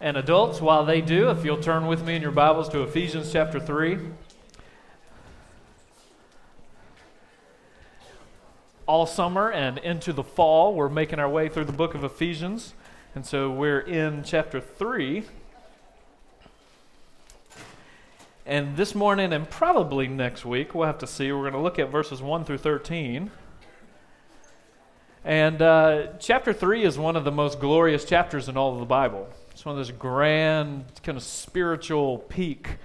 And adults, while they do, if you'll turn with me in your Bibles to Ephesians chapter 3. All summer and into the fall, we're making our way through the book of Ephesians. And so we're in chapter 3. And this morning and probably next week, we'll have to see, we're going to look at verses 1 through 13. And uh, chapter 3 is one of the most glorious chapters in all of the Bible. It's one of those grand, kind of spiritual peak.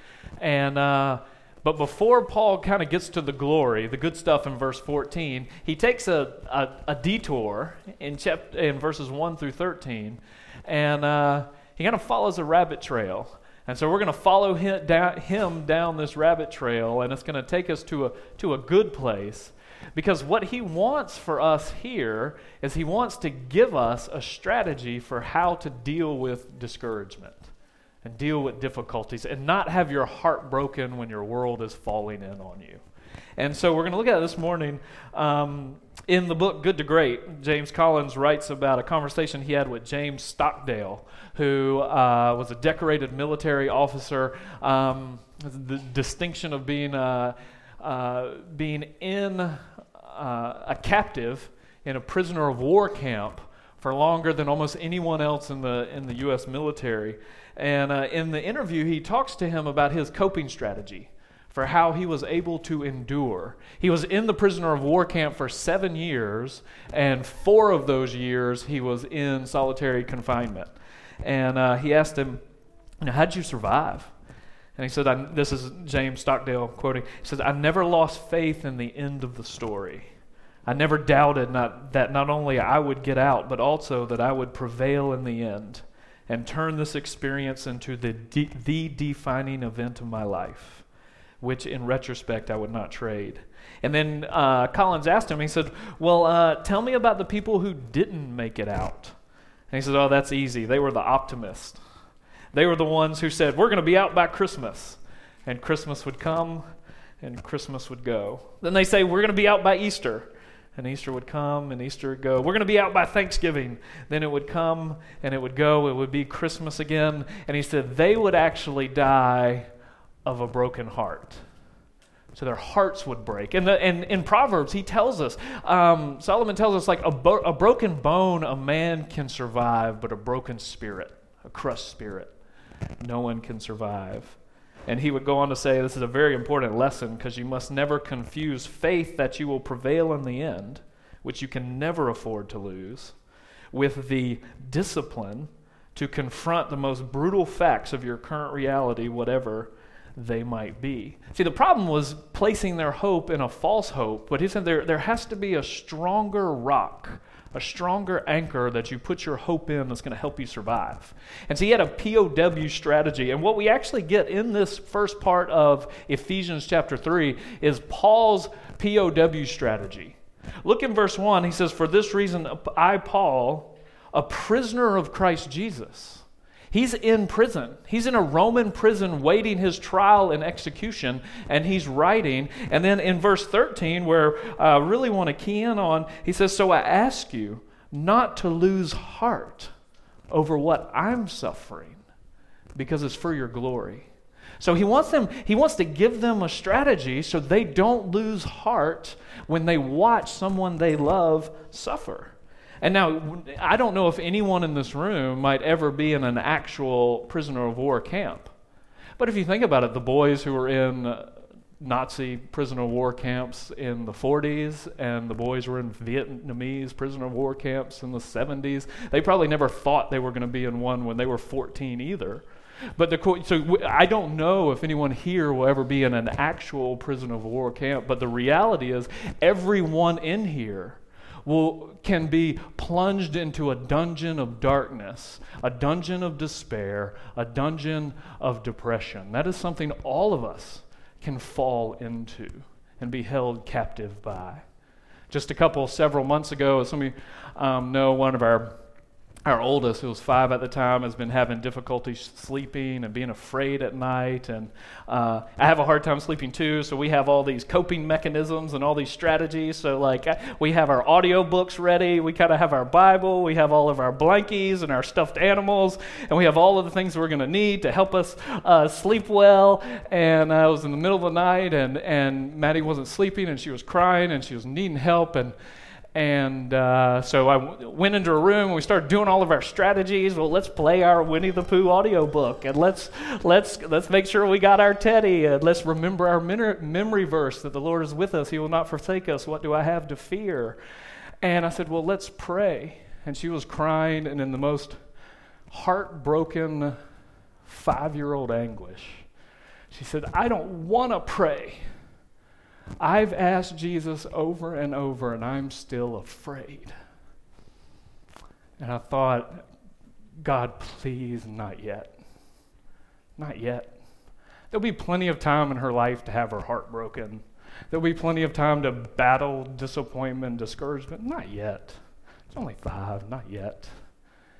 And, uh, but before Paul kind of gets to the glory, the good stuff in verse 14, he takes a, a, a detour in, chap- in verses 1 through 13, and uh, he kind of follows a rabbit trail. And so we're going to follow him down, him down this rabbit trail, and it's going to take us to a, to a good place. Because what he wants for us here is he wants to give us a strategy for how to deal with discouragement and deal with difficulties and not have your heart broken when your world is falling in on you. And so we're going to look at this morning um, in the book Good to Great. James Collins writes about a conversation he had with James Stockdale, who uh, was a decorated military officer, um, the distinction of being, uh, uh, being in uh, a captive in a prisoner of war camp for longer than almost anyone else in the, in the U.S. military. And uh, in the interview, he talks to him about his coping strategy for how he was able to endure. He was in the prisoner of war camp for seven years, and four of those years he was in solitary confinement. And uh, he asked him, How'd you survive? And he said, This is James Stockdale quoting. He says, I never lost faith in the end of the story. I never doubted not, that not only I would get out, but also that I would prevail in the end and turn this experience into the, de- the defining event of my life, which in retrospect I would not trade. And then uh, Collins asked him, he said, Well, uh, tell me about the people who didn't make it out. And he said, Oh, that's easy. They were the optimists. They were the ones who said, We're going to be out by Christmas. And Christmas would come and Christmas would go. Then they say, We're going to be out by Easter and Easter would come and Easter would go. We're going to be out by Thanksgiving. Then it would come and it would go. It would be Christmas again. And he said they would actually die of a broken heart. So their hearts would break. And, the, and in Proverbs, he tells us, um, Solomon tells us, like a, bo- a broken bone a man can survive, but a broken spirit, a crushed spirit, no one can survive. And he would go on to say this is a very important lesson because you must never confuse faith that you will prevail in the end, which you can never afford to lose, with the discipline to confront the most brutal facts of your current reality, whatever they might be. See, the problem was placing their hope in a false hope, but he said there, there has to be a stronger rock a stronger anchor that you put your hope in that's going to help you survive. And so he had a POW strategy. And what we actually get in this first part of Ephesians chapter 3 is Paul's POW strategy. Look in verse 1. He says, For this reason, I, Paul, a prisoner of Christ Jesus He's in prison. He's in a Roman prison waiting his trial and execution, and he's writing. And then in verse 13, where I really want to key in on, he says, So I ask you not to lose heart over what I'm suffering because it's for your glory. So he wants them he wants to give them a strategy so they don't lose heart when they watch someone they love suffer. And now, I don't know if anyone in this room might ever be in an actual prisoner of war camp. But if you think about it, the boys who were in Nazi prisoner of war camps in the 40s and the boys were in Vietnamese prisoner of war camps in the 70s, they probably never thought they were going to be in one when they were 14 either. But the, so I don't know if anyone here will ever be in an actual prisoner of war camp, but the reality is everyone in here will, can be plunged into a dungeon of darkness, a dungeon of despair, a dungeon of depression. That is something all of us can fall into and be held captive by. Just a couple, several months ago, as some of you um, know, one of our our oldest, who was five at the time, has been having difficulty sleeping and being afraid at night. And uh, I have a hard time sleeping too, so we have all these coping mechanisms and all these strategies. So, like, we have our audio books ready, we kind of have our Bible, we have all of our blankies and our stuffed animals, and we have all of the things we're going to need to help us uh, sleep well. And I was in the middle of the night, and, and Maddie wasn't sleeping, and she was crying, and she was needing help. And and uh, so I w- went into a room and we started doing all of our strategies. Well, let's play our Winnie the Pooh audiobook and let's, let's, let's make sure we got our teddy and let's remember our min- memory verse that the Lord is with us. He will not forsake us. What do I have to fear? And I said, Well, let's pray. And she was crying and in the most heartbroken five year old anguish. She said, I don't want to pray. I've asked Jesus over and over, and I'm still afraid. And I thought, God, please, not yet. Not yet. There'll be plenty of time in her life to have her heart broken. There'll be plenty of time to battle disappointment, discouragement. Not yet. It's only five, not yet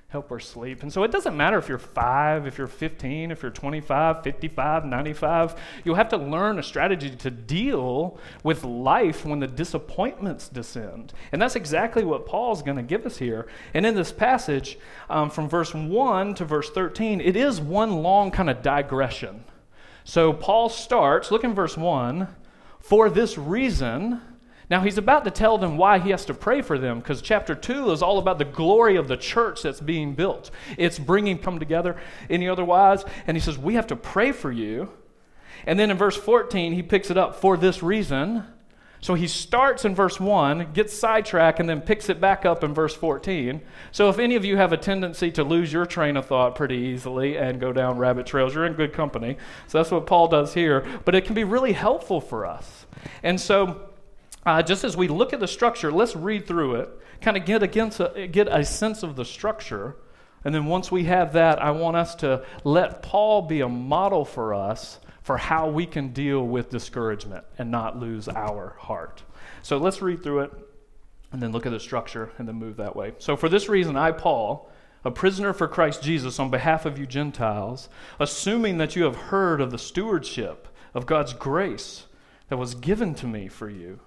help her sleep. And so it doesn't matter if you're five, if you're 15, if you're 25, 55, 95. You'll have to learn a strategy to deal with life when the disappointments descend. And that's exactly what Paul's going to give us here. And in this passage, um, from verse 1 to verse 13, it is one long kind of digression. So Paul starts, look in verse 1 for this reason now, he's about to tell them why he has to pray for them because chapter 2 is all about the glory of the church that's being built. It's bringing come together any otherwise. And he says, We have to pray for you. And then in verse 14, he picks it up for this reason. So he starts in verse 1, gets sidetracked, and then picks it back up in verse 14. So if any of you have a tendency to lose your train of thought pretty easily and go down rabbit trails, you're in good company. So that's what Paul does here. But it can be really helpful for us. And so uh, just as we look at the structure, let's read through it, kind of get, against a, get a sense of the structure. And then once we have that, I want us to let Paul be a model for us for how we can deal with discouragement and not lose our heart. So let's read through it and then look at the structure and then move that way. So, for this reason, I, Paul, a prisoner for Christ Jesus on behalf of you Gentiles, assuming that you have heard of the stewardship of God's grace that was given to me for you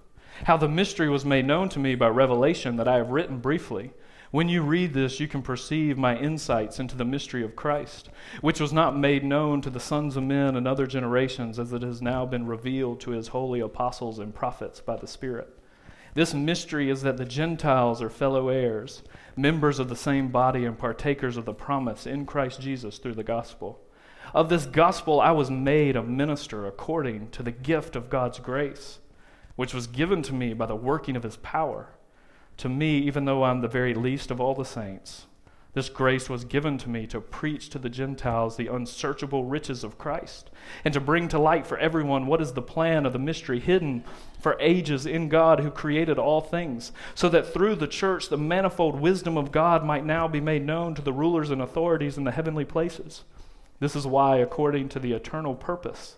how the mystery was made known to me by revelation that I have written briefly. When you read this, you can perceive my insights into the mystery of Christ, which was not made known to the sons of men and other generations, as it has now been revealed to his holy apostles and prophets by the Spirit. This mystery is that the Gentiles are fellow heirs, members of the same body, and partakers of the promise in Christ Jesus through the gospel. Of this gospel I was made a minister according to the gift of God's grace which was given to me by the working of his power. To me, even though I'm the very least of all the saints, this grace was given to me to preach to the Gentiles the unsearchable riches of Christ, and to bring to light for everyone what is the plan of the mystery hidden for ages in God who created all things, so that through the church the manifold wisdom of God might now be made known to the rulers and authorities in the heavenly places. This is why, according to the eternal purpose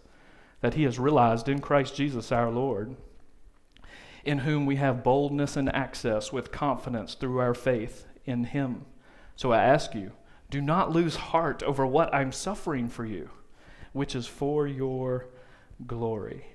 that He has realized in Christ Jesus our Lord, in whom we have boldness and access with confidence through our faith in Him. So I ask you, do not lose heart over what I'm suffering for you, which is for your glory.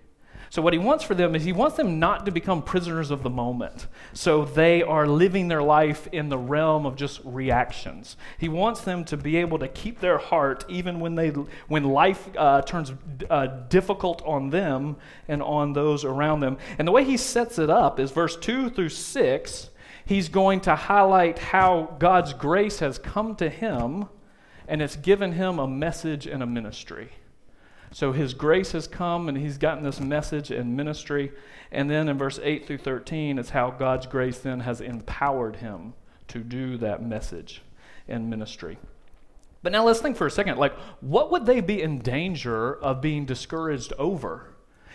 So, what he wants for them is he wants them not to become prisoners of the moment. So, they are living their life in the realm of just reactions. He wants them to be able to keep their heart even when, they, when life uh, turns uh, difficult on them and on those around them. And the way he sets it up is verse 2 through 6. He's going to highlight how God's grace has come to him and it's given him a message and a ministry. So his grace has come and he's gotten this message and ministry. And then in verse 8 through 13, is how God's grace then has empowered him to do that message and ministry. But now let's think for a second like, what would they be in danger of being discouraged over?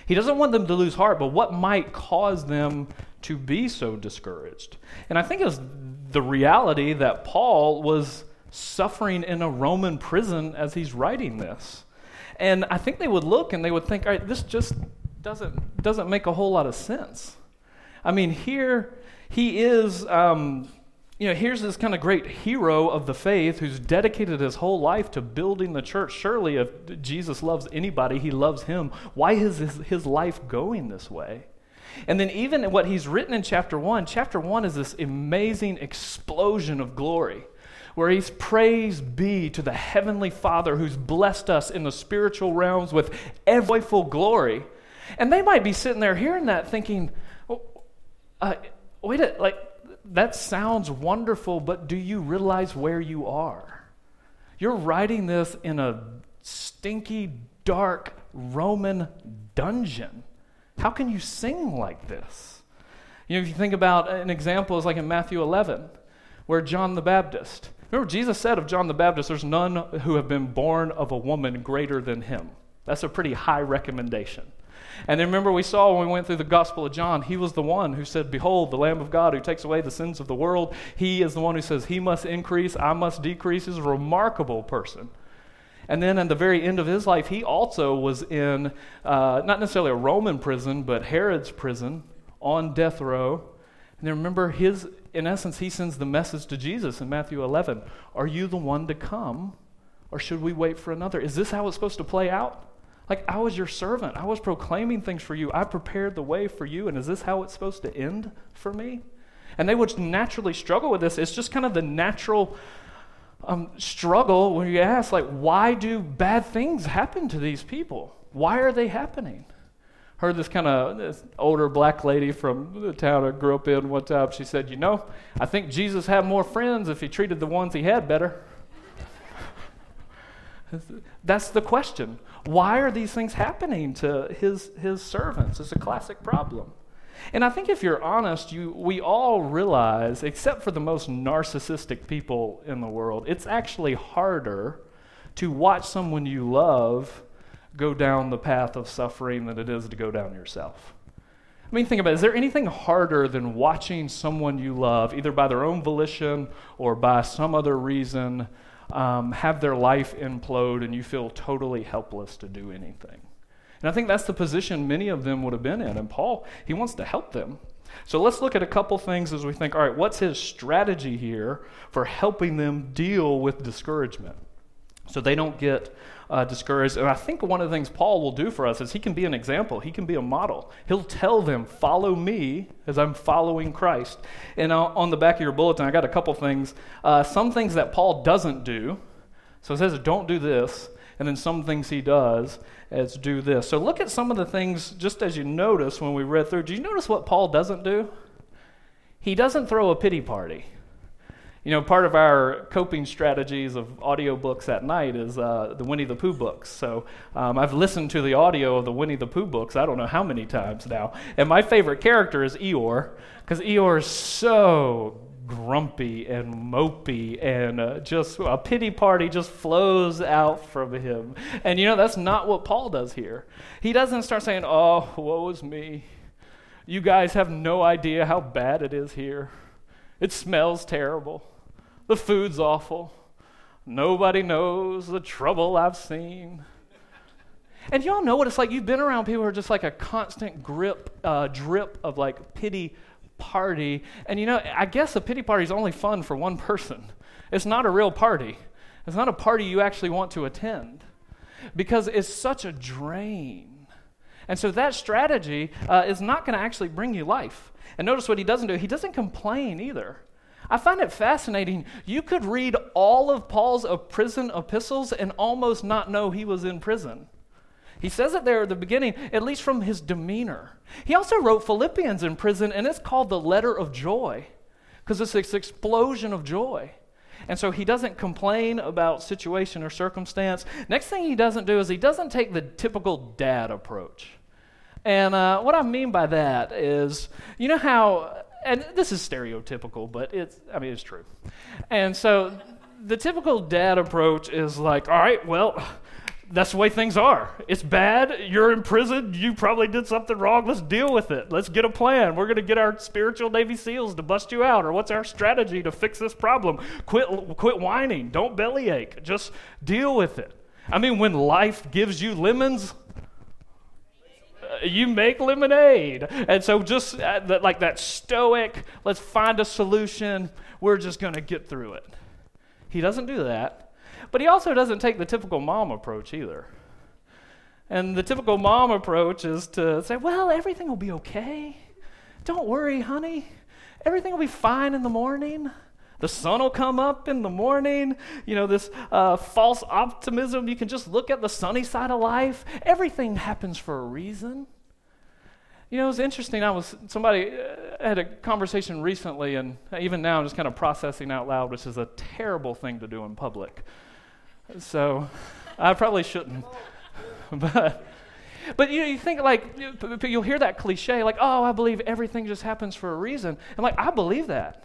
He doesn't want them to lose heart, but what might cause them to be so discouraged? And I think it's the reality that Paul was suffering in a Roman prison as he's writing this. And I think they would look and they would think, all right, this just doesn't, doesn't make a whole lot of sense. I mean, here he is um, you know, here's this kind of great hero of the faith who's dedicated his whole life to building the church. Surely, if Jesus loves anybody, he loves him. Why is his, his life going this way? And then, even what he's written in chapter one, chapter one is this amazing explosion of glory where he's praise be to the heavenly Father who's blessed us in the spiritual realms with full glory. And they might be sitting there hearing that thinking, oh, uh, wait a like that sounds wonderful, but do you realize where you are? You're writing this in a stinky, dark Roman dungeon. How can you sing like this? You know, if you think about an example, is like in Matthew 11, where John the Baptist, remember Jesus said of John the Baptist, there's none who have been born of a woman greater than him. That's a pretty high recommendation. And then remember, we saw when we went through the Gospel of John, he was the one who said, Behold, the Lamb of God who takes away the sins of the world. He is the one who says, He must increase, I must decrease. He's a remarkable person. And then at the very end of his life, he also was in uh, not necessarily a Roman prison, but Herod's prison on death row. And then remember, his, in essence, he sends the message to Jesus in Matthew 11 Are you the one to come, or should we wait for another? Is this how it's supposed to play out? Like, I was your servant. I was proclaiming things for you. I prepared the way for you. And is this how it's supposed to end for me? And they would naturally struggle with this. It's just kind of the natural um, struggle when you ask, like, why do bad things happen to these people? Why are they happening? Heard this kind of this older black lady from the town I grew up in one time. She said, You know, I think Jesus had more friends if he treated the ones he had better. That's the question. Why are these things happening to his, his servants? It's a classic problem. And I think if you're honest, you, we all realize, except for the most narcissistic people in the world, it's actually harder to watch someone you love go down the path of suffering than it is to go down yourself. I mean, think about it. Is there anything harder than watching someone you love, either by their own volition or by some other reason, um, have their life implode and you feel totally helpless to do anything. And I think that's the position many of them would have been in. And Paul, he wants to help them. So let's look at a couple things as we think, all right, what's his strategy here for helping them deal with discouragement? So they don't get uh, discouraged. And I think one of the things Paul will do for us is he can be an example, he can be a model. He'll tell them, Follow me as I'm following Christ. And uh, on the back of your bulletin, I got a couple things. Uh, some things that Paul doesn't do. So it says, Don't do this. And then some things he does as do this. So look at some of the things just as you notice when we read through. Do you notice what Paul doesn't do? He doesn't throw a pity party. You know, part of our coping strategies of audiobooks at night is uh, the Winnie the Pooh books. So um, I've listened to the audio of the Winnie the Pooh books, I don't know how many times now. And my favorite character is Eeyore, because Eeyore is so grumpy and mopey, and uh, just a pity party just flows out from him. And you know, that's not what Paul does here. He doesn't start saying, Oh, woe is me. You guys have no idea how bad it is here. It smells terrible. The food's awful. Nobody knows the trouble I've seen. And y'all know what it's like. You've been around people who are just like a constant grip, uh, drip of like pity party. And you know, I guess a pity party is only fun for one person. It's not a real party. It's not a party you actually want to attend because it's such a drain. And so that strategy uh, is not going to actually bring you life. And notice what he doesn't do. He doesn't complain either. I find it fascinating. You could read all of Paul's prison epistles and almost not know he was in prison. He says it there at the beginning, at least from his demeanor. He also wrote Philippians in prison, and it's called the letter of joy because it's this explosion of joy. And so he doesn't complain about situation or circumstance. Next thing he doesn't do is he doesn't take the typical dad approach. And uh, what I mean by that is, you know how, and this is stereotypical, but it's, I mean, it's true. And so the typical dad approach is like, all right, well, that's the way things are. It's bad. You're in prison. You probably did something wrong. Let's deal with it. Let's get a plan. We're going to get our spiritual Navy SEALs to bust you out. Or what's our strategy to fix this problem? Quit, quit whining. Don't bellyache. Just deal with it. I mean, when life gives you lemons, you make lemonade. And so, just uh, like that stoic, let's find a solution. we're just going to get through it. He doesn't do that. But he also doesn't take the typical mom approach either. And the typical mom approach is to say, well, everything will be okay. Don't worry, honey. Everything will be fine in the morning. The sun will come up in the morning. You know, this uh, false optimism. You can just look at the sunny side of life. Everything happens for a reason. You know, it was interesting. I was somebody uh, had a conversation recently, and even now I'm just kind of processing out loud, which is a terrible thing to do in public. So I probably shouldn't. but but you know, you think like you'll hear that cliche, like, "Oh, I believe everything just happens for a reason," and like I believe that.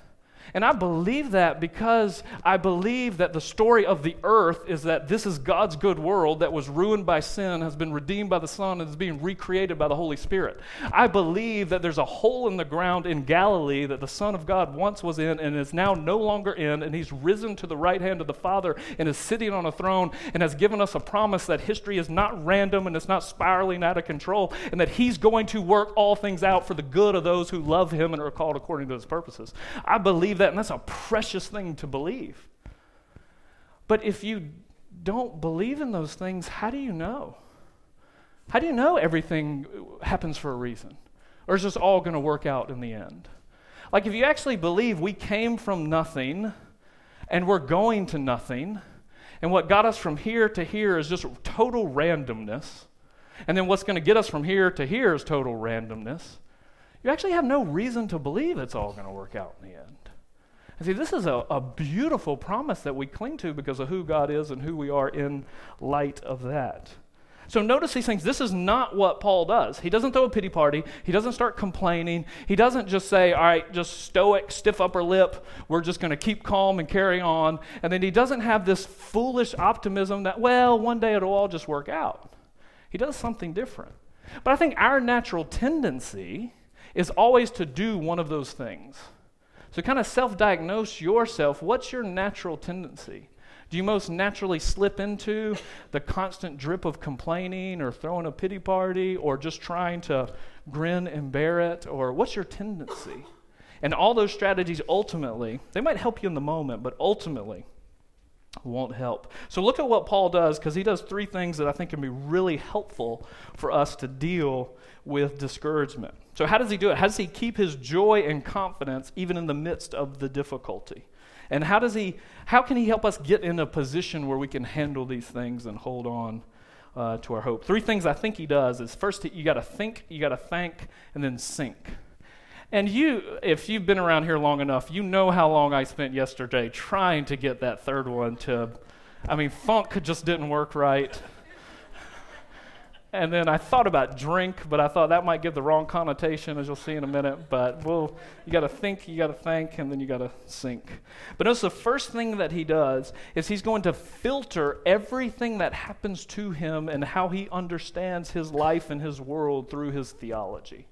And I believe that because I believe that the story of the earth is that this is God's good world that was ruined by sin, has been redeemed by the Son, and is being recreated by the Holy Spirit. I believe that there's a hole in the ground in Galilee that the Son of God once was in and is now no longer in, and he's risen to the right hand of the Father and is sitting on a throne and has given us a promise that history is not random and it's not spiraling out of control, and that he's going to work all things out for the good of those who love him and are called according to his purposes. I believe that that, and that's a precious thing to believe. But if you don't believe in those things, how do you know? How do you know everything happens for a reason? Or is this all going to work out in the end? Like, if you actually believe we came from nothing and we're going to nothing, and what got us from here to here is just total randomness, and then what's going to get us from here to here is total randomness, you actually have no reason to believe it's all going to work out in the end. See, this is a, a beautiful promise that we cling to because of who God is and who we are in light of that. So notice these things. This is not what Paul does. He doesn't throw a pity party. He doesn't start complaining. He doesn't just say, all right, just stoic, stiff upper lip. We're just going to keep calm and carry on. And then he doesn't have this foolish optimism that, well, one day it'll all just work out. He does something different. But I think our natural tendency is always to do one of those things. So, kind of self diagnose yourself. What's your natural tendency? Do you most naturally slip into the constant drip of complaining or throwing a pity party or just trying to grin and bear it? Or what's your tendency? And all those strategies ultimately, they might help you in the moment, but ultimately won't help. So look at what Paul does because he does three things that I think can be really helpful for us to deal with discouragement. So, how does he do it? How does he keep his joy and confidence even in the midst of the difficulty? And how does he how can he help us get in a position where we can handle these things and hold on uh, to our hope? Three things I think he does is first you got to think, you got to thank, and then sink. And you, if you've been around here long enough, you know how long I spent yesterday trying to get that third one to. I mean, funk just didn't work right. And then I thought about drink, but I thought that might give the wrong connotation, as you'll see in a minute. But well, you got to think, you got to think, and then you got to sink. But notice the first thing that he does is he's going to filter everything that happens to him and how he understands his life and his world through his theology.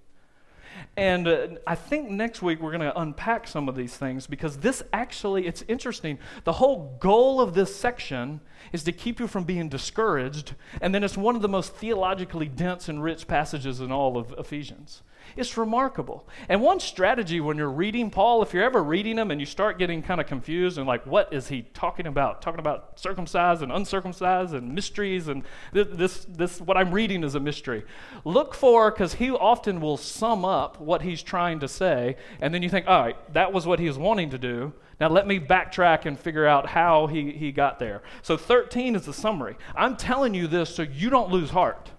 And uh, I think next week we're going to unpack some of these things because this actually, it's interesting. The whole goal of this section is to keep you from being discouraged. And then it's one of the most theologically dense and rich passages in all of Ephesians. It's remarkable. And one strategy when you're reading Paul, if you're ever reading him and you start getting kind of confused and like, what is he talking about? Talking about circumcised and uncircumcised and mysteries and this, this, this what I'm reading is a mystery. Look for, because he often will sum up what he's trying to say, and then you think, all right, that was what he was wanting to do. Now let me backtrack and figure out how he, he got there. So 13 is the summary. I'm telling you this so you don't lose heart.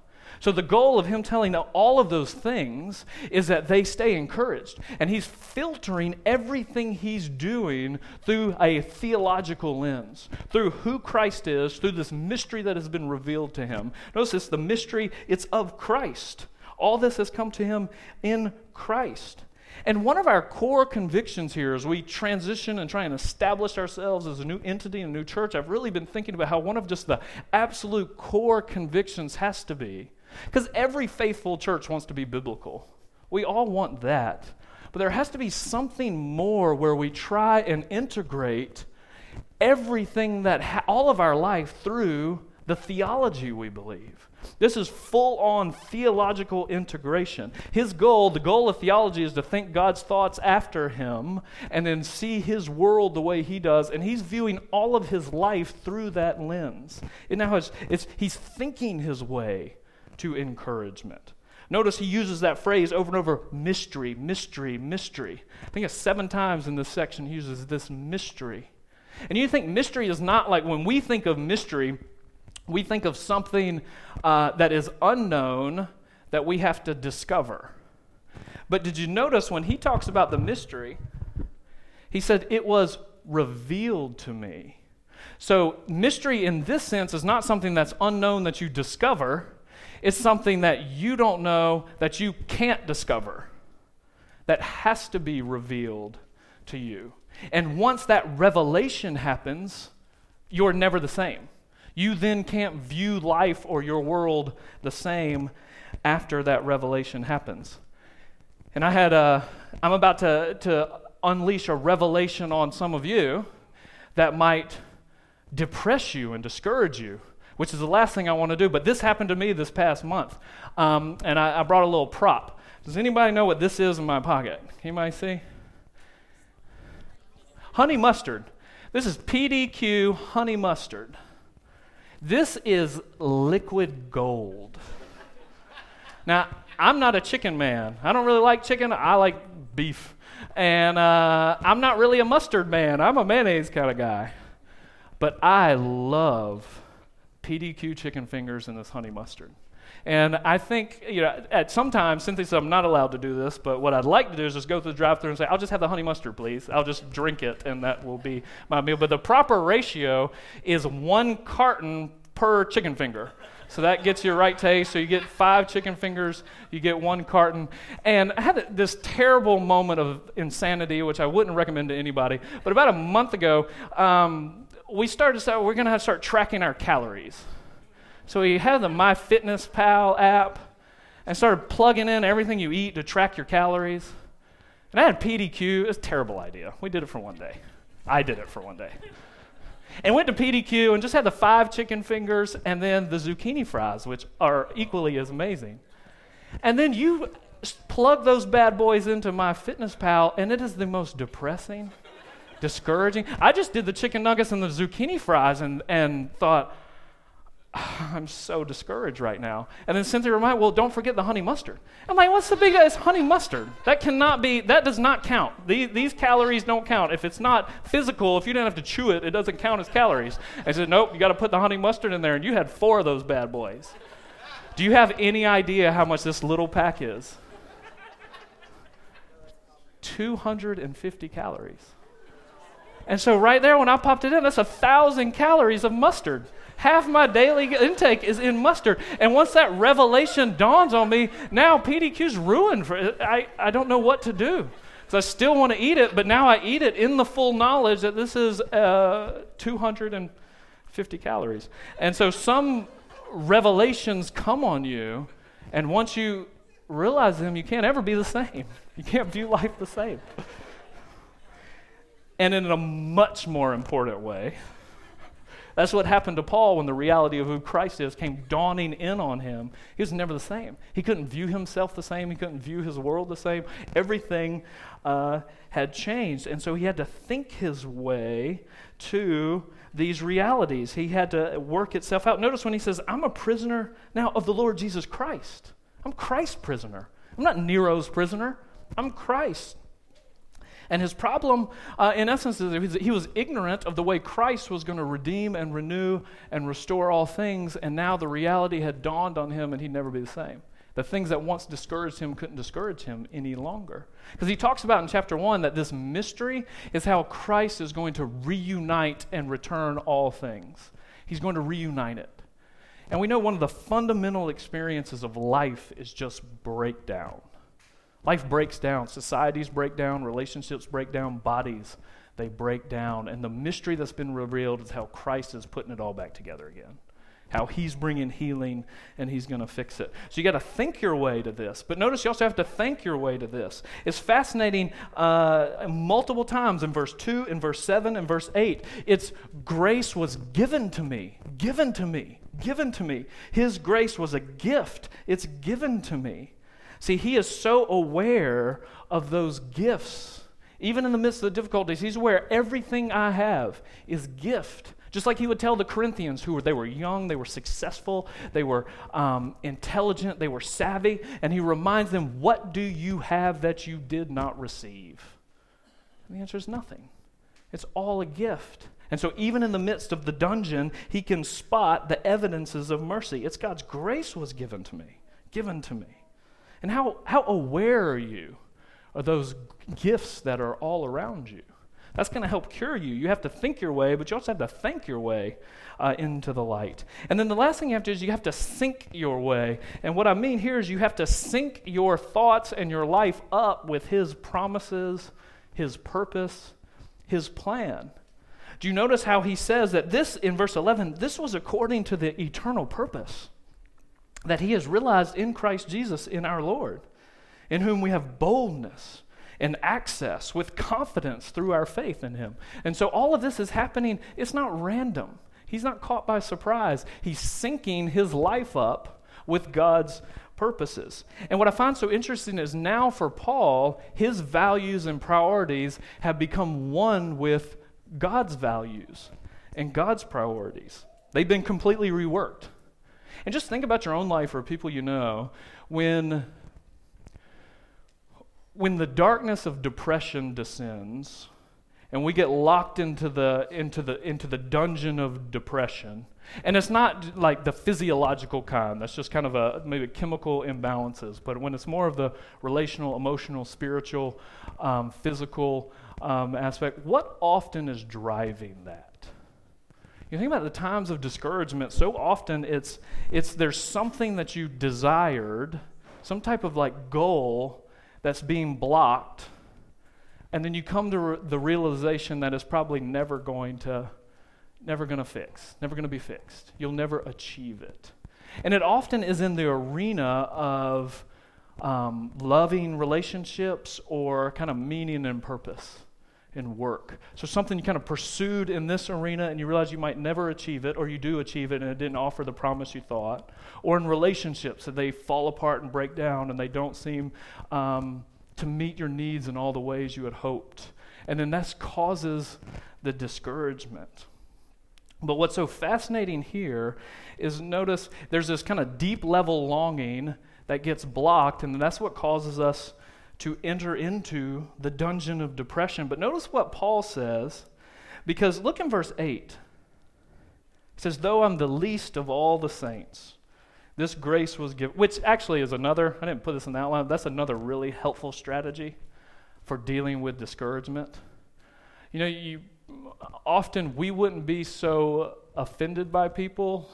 So, the goal of him telling all of those things is that they stay encouraged. And he's filtering everything he's doing through a theological lens, through who Christ is, through this mystery that has been revealed to him. Notice this the mystery, it's of Christ. All this has come to him in Christ. And one of our core convictions here as we transition and try and establish ourselves as a new entity and a new church, I've really been thinking about how one of just the absolute core convictions has to be because every faithful church wants to be biblical. We all want that. But there has to be something more where we try and integrate everything that, ha- all of our life through the theology we believe. This is full on theological integration. His goal, the goal of theology, is to think God's thoughts after him and then see his world the way he does. And he's viewing all of his life through that lens. And now it's, it's, he's thinking his way to encouragement. Notice he uses that phrase over and over mystery, mystery, mystery. I think it's seven times in this section he uses this mystery. And you think mystery is not like when we think of mystery, we think of something uh, that is unknown that we have to discover. But did you notice when he talks about the mystery, he said, It was revealed to me. So, mystery in this sense is not something that's unknown that you discover, it's something that you don't know that you can't discover, that has to be revealed to you. And once that revelation happens, you're never the same. You then can't view life or your world the same after that revelation happens. And I had a, I'm about to, to unleash a revelation on some of you that might depress you and discourage you, which is the last thing I want to do. But this happened to me this past month. Um, and I, I brought a little prop. Does anybody know what this is in my pocket? Can anybody see? Honey mustard. This is PDQ honey mustard. This is liquid gold. now, I'm not a chicken man. I don't really like chicken. I like beef. And uh, I'm not really a mustard man. I'm a mayonnaise kind of guy. But I love PDQ chicken fingers and this honey mustard. And I think, you know, at some sometimes, Cynthia said I'm not allowed to do this, but what I'd like to do is just go through the drive through and say, I'll just have the honey mustard, please. I'll just drink it, and that will be my meal. But the proper ratio is one carton per chicken finger. So that gets you right taste. So you get five chicken fingers, you get one carton. And I had this terrible moment of insanity, which I wouldn't recommend to anybody. But about a month ago, um, we started we're going to start tracking our calories. So we had the MyFitnessPal app and started plugging in everything you eat to track your calories. And I had PDQ. It was a terrible idea. We did it for one day. I did it for one day. And went to PDQ and just had the five chicken fingers and then the zucchini fries, which are equally as amazing. And then you plug those bad boys into MyFitnessPal, and it is the most depressing, discouraging. I just did the chicken nuggets and the zucchini fries and, and thought, ah, I'm so discouraged right now. And then Cynthia reminded, well, don't forget the honey mustard. I'm like, what's the big it's honey mustard? That cannot be, that does not count. These, these calories don't count. If it's not physical, if you don't have to chew it, it doesn't count as calories. I said, nope, you got to put the honey mustard in there. And you had four of those bad boys. Do you have any idea how much this little pack is? 250 calories. And so right there, when I popped it in, that's a thousand calories of mustard. Half my daily intake is in mustard. And once that revelation dawns on me, now PDQ's ruined. For, I, I don't know what to do. Because I still want to eat it, but now I eat it in the full knowledge that this is uh, 250 calories. And so some revelations come on you, and once you realize them, you can't ever be the same. You can't view life the same. And in a much more important way, that's what happened to Paul when the reality of who Christ is came dawning in on him. He was never the same. He couldn't view himself the same, he couldn't view his world the same. Everything uh, had changed. And so he had to think his way to these realities. He had to work itself out. Notice when he says, I'm a prisoner now of the Lord Jesus Christ. I'm Christ's prisoner. I'm not Nero's prisoner. I'm Christ. And his problem, uh, in essence, is he was ignorant of the way Christ was going to redeem and renew and restore all things, and now the reality had dawned on him and he'd never be the same. The things that once discouraged him couldn't discourage him any longer. Because he talks about in chapter 1 that this mystery is how Christ is going to reunite and return all things. He's going to reunite it. And we know one of the fundamental experiences of life is just breakdown. Life breaks down, societies break down, relationships break down, bodies they break down. And the mystery that's been revealed is how Christ is putting it all back together again. how he's bringing healing and he's going to fix it. So you got to think your way to this. But notice you also have to think your way to this. It's fascinating uh, multiple times in verse 2, in verse 7, and verse 8. It's grace was given to me, given to me, given to me. His grace was a gift, it's given to me. See, he is so aware of those gifts. Even in the midst of the difficulties, he's aware everything I have is gift. Just like he would tell the Corinthians, who were they were young, they were successful, they were um, intelligent, they were savvy, and he reminds them, "What do you have that you did not receive?" And the answer is nothing. It's all a gift. And so, even in the midst of the dungeon, he can spot the evidences of mercy. It's God's grace was given to me, given to me. And how, how aware are you of those gifts that are all around you? That's going to help cure you. You have to think your way, but you also have to thank your way uh, into the light. And then the last thing you have to do is you have to sink your way. And what I mean here is you have to sync your thoughts and your life up with His promises, His purpose, His plan. Do you notice how He says that this, in verse 11, this was according to the eternal purpose that He has realized in Christ Jesus in our Lord, in whom we have boldness and access with confidence through our faith in Him. And so all of this is happening, it's not random. He's not caught by surprise. He's syncing his life up with God's purposes. And what I find so interesting is now for Paul, his values and priorities have become one with God's values and God's priorities. They've been completely reworked. And just think about your own life or people you know. When when the darkness of depression descends and we get locked into the into the into the dungeon of depression and it's not like the physiological kind that's just kind of a maybe chemical imbalances but when it's more of the relational emotional spiritual um, physical um, aspect what often is driving that you think about the times of discouragement so often it's it's there's something that you desired some type of like goal that's being blocked, and then you come to re- the realization that it's probably never going to never going to fix, never going to be fixed. You'll never achieve it. And it often is in the arena of um, loving relationships or kind of meaning and purpose in work. So something you kind of pursued in this arena and you realize you might never achieve it, or you do achieve it and it didn't offer the promise you thought. Or in relationships that they fall apart and break down and they don't seem um, to meet your needs in all the ways you had hoped. And then that causes the discouragement. But what's so fascinating here is notice there's this kind of deep level longing that gets blocked, and that's what causes us to enter into the dungeon of depression. But notice what Paul says, because look in verse 8. He says, Though I'm the least of all the saints, this grace was given, which actually is another, I didn't put this in the outline, that's another really helpful strategy for dealing with discouragement. You know, you often we wouldn't be so offended by people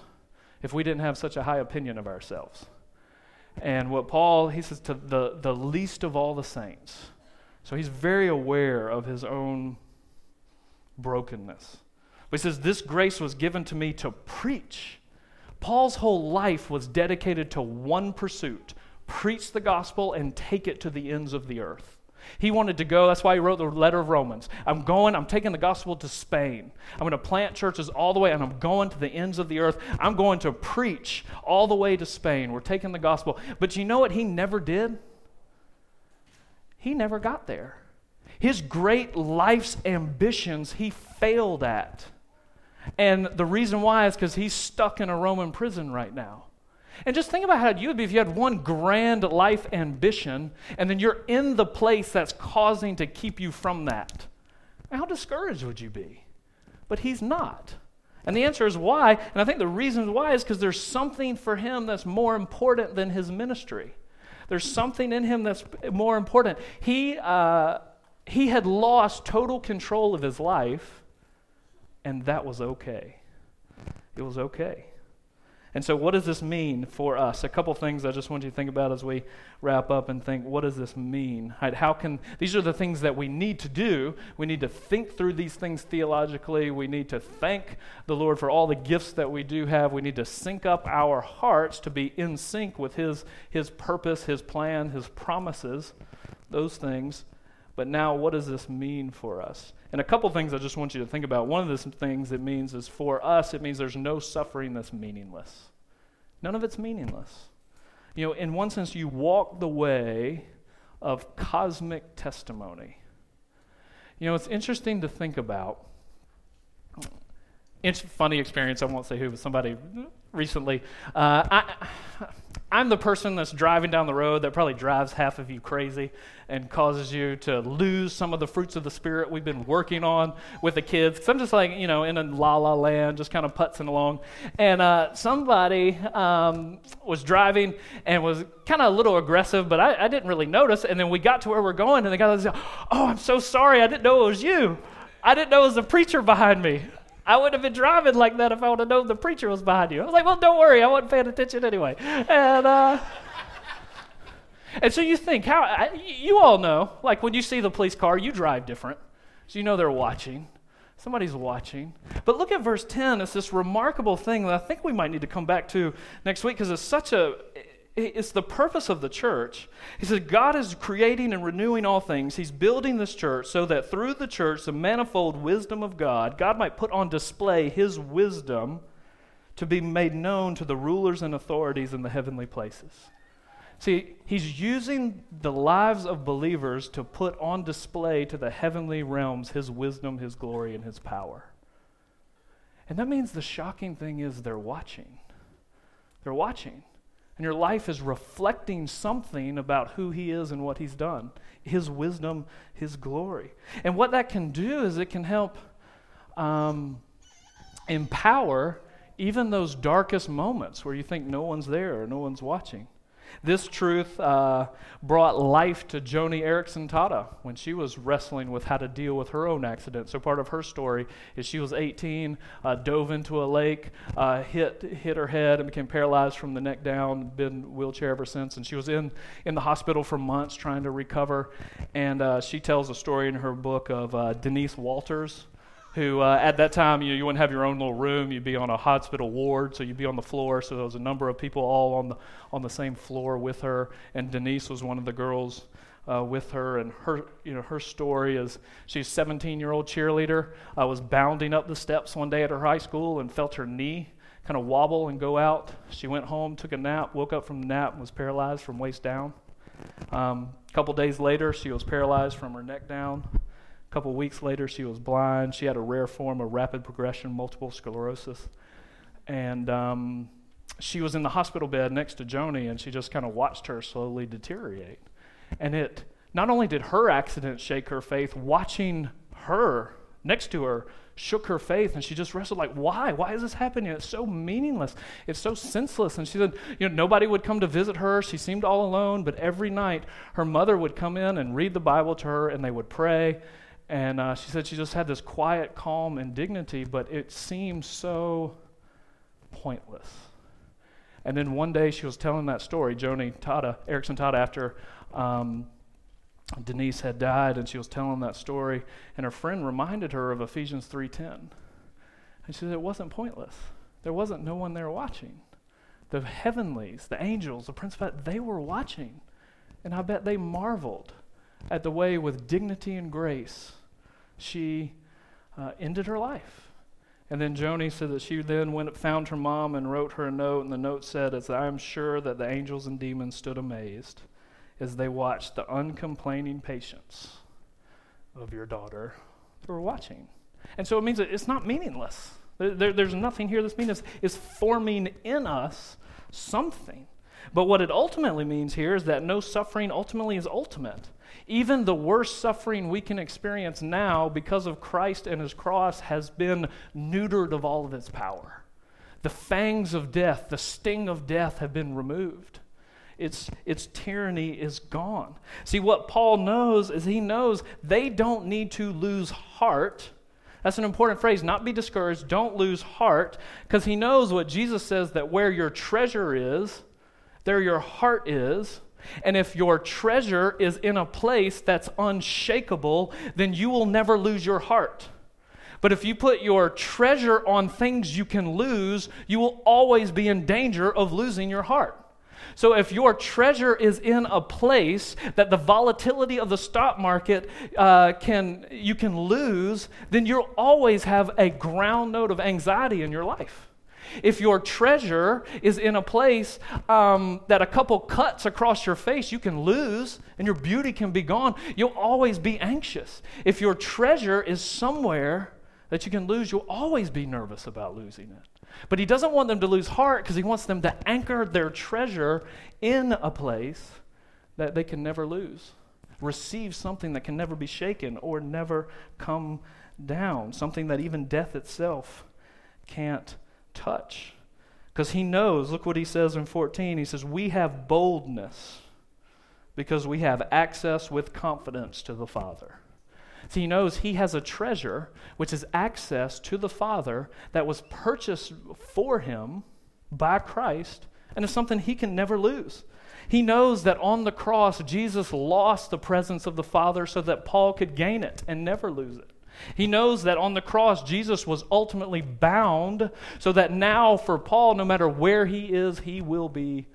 if we didn't have such a high opinion of ourselves. And what Paul, he says, to the, the least of all the saints. So he's very aware of his own brokenness. But he says, This grace was given to me to preach. Paul's whole life was dedicated to one pursuit preach the gospel and take it to the ends of the earth. He wanted to go. That's why he wrote the letter of Romans. I'm going, I'm taking the gospel to Spain. I'm going to plant churches all the way, and I'm going to the ends of the earth. I'm going to preach all the way to Spain. We're taking the gospel. But you know what he never did? He never got there. His great life's ambitions, he failed at. And the reason why is because he's stuck in a Roman prison right now. And just think about how you would be if you had one grand life ambition and then you're in the place that's causing to keep you from that. How discouraged would you be? But he's not. And the answer is why. And I think the reason why is because there's something for him that's more important than his ministry. There's something in him that's more important. He, uh, he had lost total control of his life, and that was okay. It was okay. And so, what does this mean for us? A couple things I just want you to think about as we wrap up and think, what does this mean? How can these are the things that we need to do? We need to think through these things theologically. We need to thank the Lord for all the gifts that we do have. We need to sync up our hearts to be in sync with His His purpose, His plan, His promises. Those things. But now, what does this mean for us? And a couple things I just want you to think about. One of the things it means is for us, it means there's no suffering that's meaningless. None of it's meaningless. You know, in one sense, you walk the way of cosmic testimony. You know, it's interesting to think about. It's funny experience. I won't say who, but somebody recently. Uh, I, I'm the person that's driving down the road that probably drives half of you crazy and causes you to lose some of the fruits of the Spirit we've been working on with the kids. Because I'm just like, you know, in a la la land, just kind of putzing along. And uh, somebody um, was driving and was kind of a little aggressive, but I, I, didn't really notice. And then we got to where we're going, and the guy was like, Oh, I'm so sorry. I didn't know it was you. I didn't know it was a preacher behind me. I wouldn't have been driving like that if I would have known the preacher was behind you. I was like, well, don't worry, I wasn't paying attention anyway. And, uh, and so you think, how, I, you all know, like when you see the police car, you drive different. So you know they're watching. Somebody's watching. But look at verse 10. It's this remarkable thing that I think we might need to come back to next week because it's such a, it's the purpose of the church. He says God is creating and renewing all things. He's building this church so that through the church, the manifold wisdom of God, God might put on display his wisdom to be made known to the rulers and authorities in the heavenly places. See, he's using the lives of believers to put on display to the heavenly realms his wisdom, his glory, and his power. And that means the shocking thing is they're watching. They're watching and your life is reflecting something about who He is and what He's done His wisdom, His glory. And what that can do is it can help um, empower even those darkest moments where you think no one's there or no one's watching. This truth uh, brought life to Joni Eareckson Tada when she was wrestling with how to deal with her own accident. So part of her story is she was 18, uh, dove into a lake, uh, hit hit her head, and became paralyzed from the neck down. Been wheelchair ever since, and she was in in the hospital for months trying to recover. And uh, she tells a story in her book of uh, Denise Walters who uh, at that time you, know, you wouldn't have your own little room. You'd be on a hospital ward so you'd be on the floor. So there was a number of people all on the, on the same floor with her. And denise was one of the girls uh, with her. And her you know her story is she's a 17 year old cheerleader. I was bounding up the steps one day at her high school and felt her knee kind of wobble and go out. She went home took a nap woke up from the nap and was paralyzed from waist down. Um, a couple days later she was paralyzed from her neck down a couple weeks later, she was blind. She had a rare form of rapid progression multiple sclerosis. And um, she was in the hospital bed next to Joni, and she just kind of watched her slowly deteriorate. And it not only did her accident shake her faith, watching her next to her shook her faith and she just wrestled like why why is this happening it's so meaningless it's so senseless and she said you know nobody would come to visit her she seemed all alone but every night her mother would come in and read the bible to her and they would pray and uh, she said she just had this quiet calm and dignity, but it seemed so pointless. And then one day she was telling that story, Joni Tada, Eareckson Tada, after um, Denise had died, and she was telling that story, and her friend reminded her of Ephesians 3.10. And she said it wasn't pointless. There wasn't no one there watching. The heavenlies, the angels, the principality, they were watching. And I bet they marveled at the way with dignity and grace she uh, ended her life. And then Joni said that she then went found her mom and wrote her a note, and the note said, "As I am sure that the angels and demons stood amazed as they watched the uncomplaining patience of your daughter were watching." And so it means that it's not meaningless. There, there, there's nothing here that's meaningless. It's forming in us something. But what it ultimately means here is that no suffering ultimately is ultimate. Even the worst suffering we can experience now because of Christ and his cross has been neutered of all of its power. The fangs of death, the sting of death have been removed. Its, its tyranny is gone. See, what Paul knows is he knows they don't need to lose heart That's an important phrase. Not be discouraged. Don't lose heart. Because he knows what Jesus says that where your treasure is, there your heart is. And if your treasure is in a place that's unshakable, then you will never lose your heart. But if you put your treasure on things you can lose, you will always be in danger of losing your heart. So if your treasure is in a place that the volatility of the stock market uh, can you can lose, then you'll always have a ground note of anxiety in your life. If your treasure is in a place um, that a couple cuts across your face you can lose and your beauty can be gone, you'll always be anxious. If your treasure is somewhere that you can lose, you'll always be nervous about losing it. But he doesn't want them to lose heart because he wants them to anchor their treasure in a place that they can never lose. Receive something that can never be shaken or never come down, something that even death itself can't touch. Because he knows, look what he says in 14. He says, We have boldness because we have access with confidence to the Father. So he knows he has a treasure, which is access to the Father that was purchased for him by Christ, and is something he can never lose. He knows that on the cross, Jesus lost the presence of the Father so that Paul could gain it and never lose it. He knows that on the cross, Jesus was ultimately bound so that now, for Paul, no matter where he is, he will be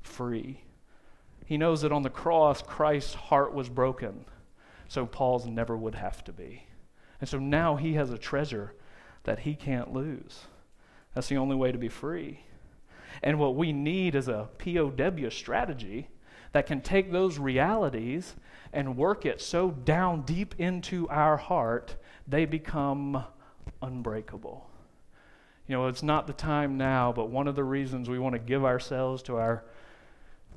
free. He knows that on the cross, Christ's heart was broken so Paul's never would have to be. And so now he has a treasure that he can't lose. That's the only way to be free. And what we need is a POW strategy that can take those realities and work it so down deep into our heart they become unbreakable. You know, it's not the time now, but one of the reasons we want to give ourselves to our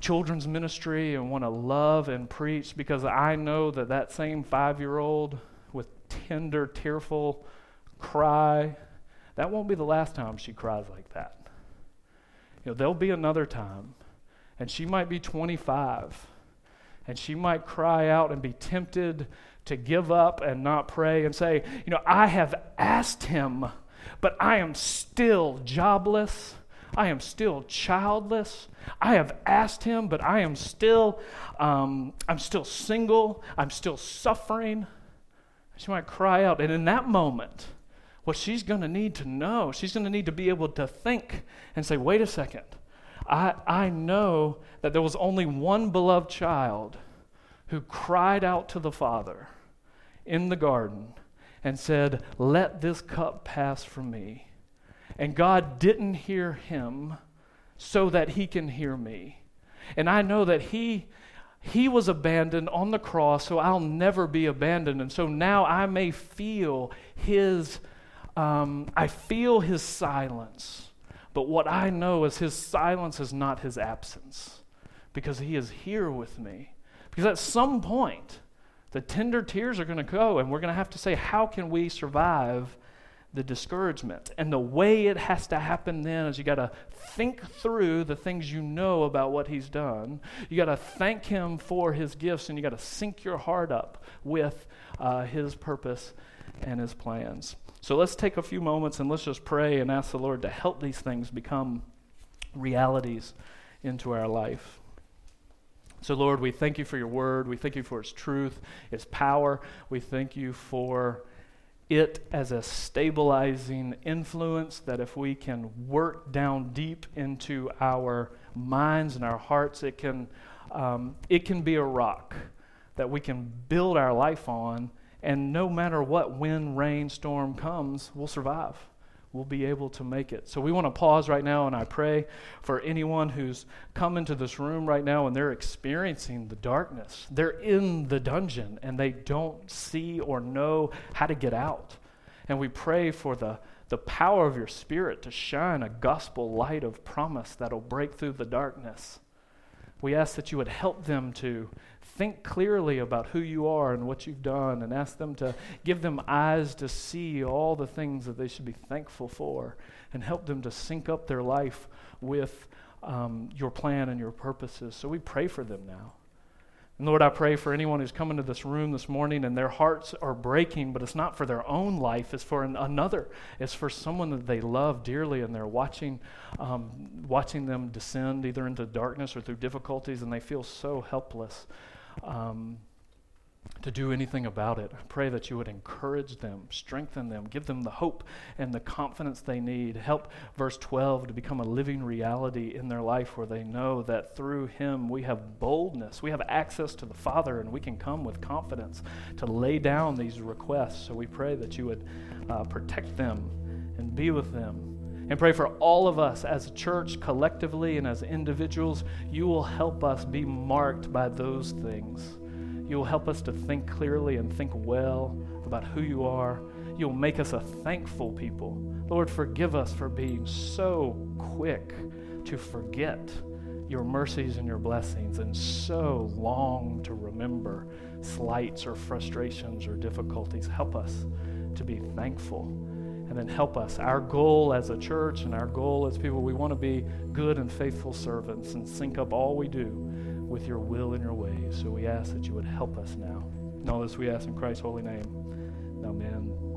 children's ministry and want to love and preach because I know that that same five year old with tender, tearful cry, that won't be the last time she cries like that. You know, there'll be another time, and she might be 25, and she might cry out and be tempted to give up and not pray and say, You know, I have asked him, but I am still jobless. I am still childless. I have asked him, but I am still, um, I'm still single. I'm still suffering. She might cry out. And in that moment, what she's going to need to know, she's going to need to be able to think and say, wait a second. I, I know that there was only one beloved child who cried out to the Father in the garden and said, Let this cup pass from me. And God didn't hear him so that he can hear me. And I know that he he was abandoned on the cross, so I'll never be abandoned. And so now I may feel his um, I feel his silence. But what I know is his silence is not his absence because he is here with me. Because at some point, the tender tears are going to go, and we're going to have to say, How can we survive the discouragement. And the way it has to happen then is you got to think through the things you know about what he's done. You got to thank him for his gifts, and you got to sync your heart up with uh, his purpose and his plans. So let's take a few moments and let's just pray and ask the Lord to help these things become realities into our life. So, Lord, we thank you for your word. We thank you for its truth, its power. We thank you for it as a stabilizing influence that if we can work down deep into our minds and our hearts, it can, um, it can be a rock that we can build our life on. And no matter what wind, rain, storm comes, we'll survive we'll be able to make it. So we want to pause right now, and I pray for anyone who's come into this room right now and they're experiencing the darkness. They're in the dungeon and they don't see or know how to get out. And we pray for the, the power of your Spirit to shine a gospel light of promise that'll break through the darkness. We ask that you would help them to think clearly about who you are and what you've done and ask them to give them eyes to see all the things that they should be thankful for and help them to sync up their life with um, your plan and your purposes. So we pray for them now And Lord, I pray for anyone who's come into this room this morning and their hearts are breaking, but it's not for their own life, it's for an, another. It's for someone that they love dearly and they're watching, um, watching them descend either into darkness or through difficulties and they feel so helpless. Um, to do anything about it. I pray that you would encourage them, strengthen them, give them the hope and the confidence they need. Help verse 12 to become a living reality in their life where they know that through Him we have boldness, we have access to the Father, and we can come with confidence to lay down these requests. So we pray that you would uh, protect them and be with them. And pray for all of us as a church, collectively, and as individuals. You will help us be marked by those things You'll help us to think clearly and think well about who you are. You'll make us a thankful people. Lord, forgive us for being so quick to forget your mercies and your blessings and so long to remember slights or frustrations or difficulties. Help us to be thankful and then help us. Our goal as a church and our goal as people, we want to be good and faithful servants and sync up all we do with your will and your ways. So we ask that you would help us now. And all this we ask in Christ's holy name. Amen.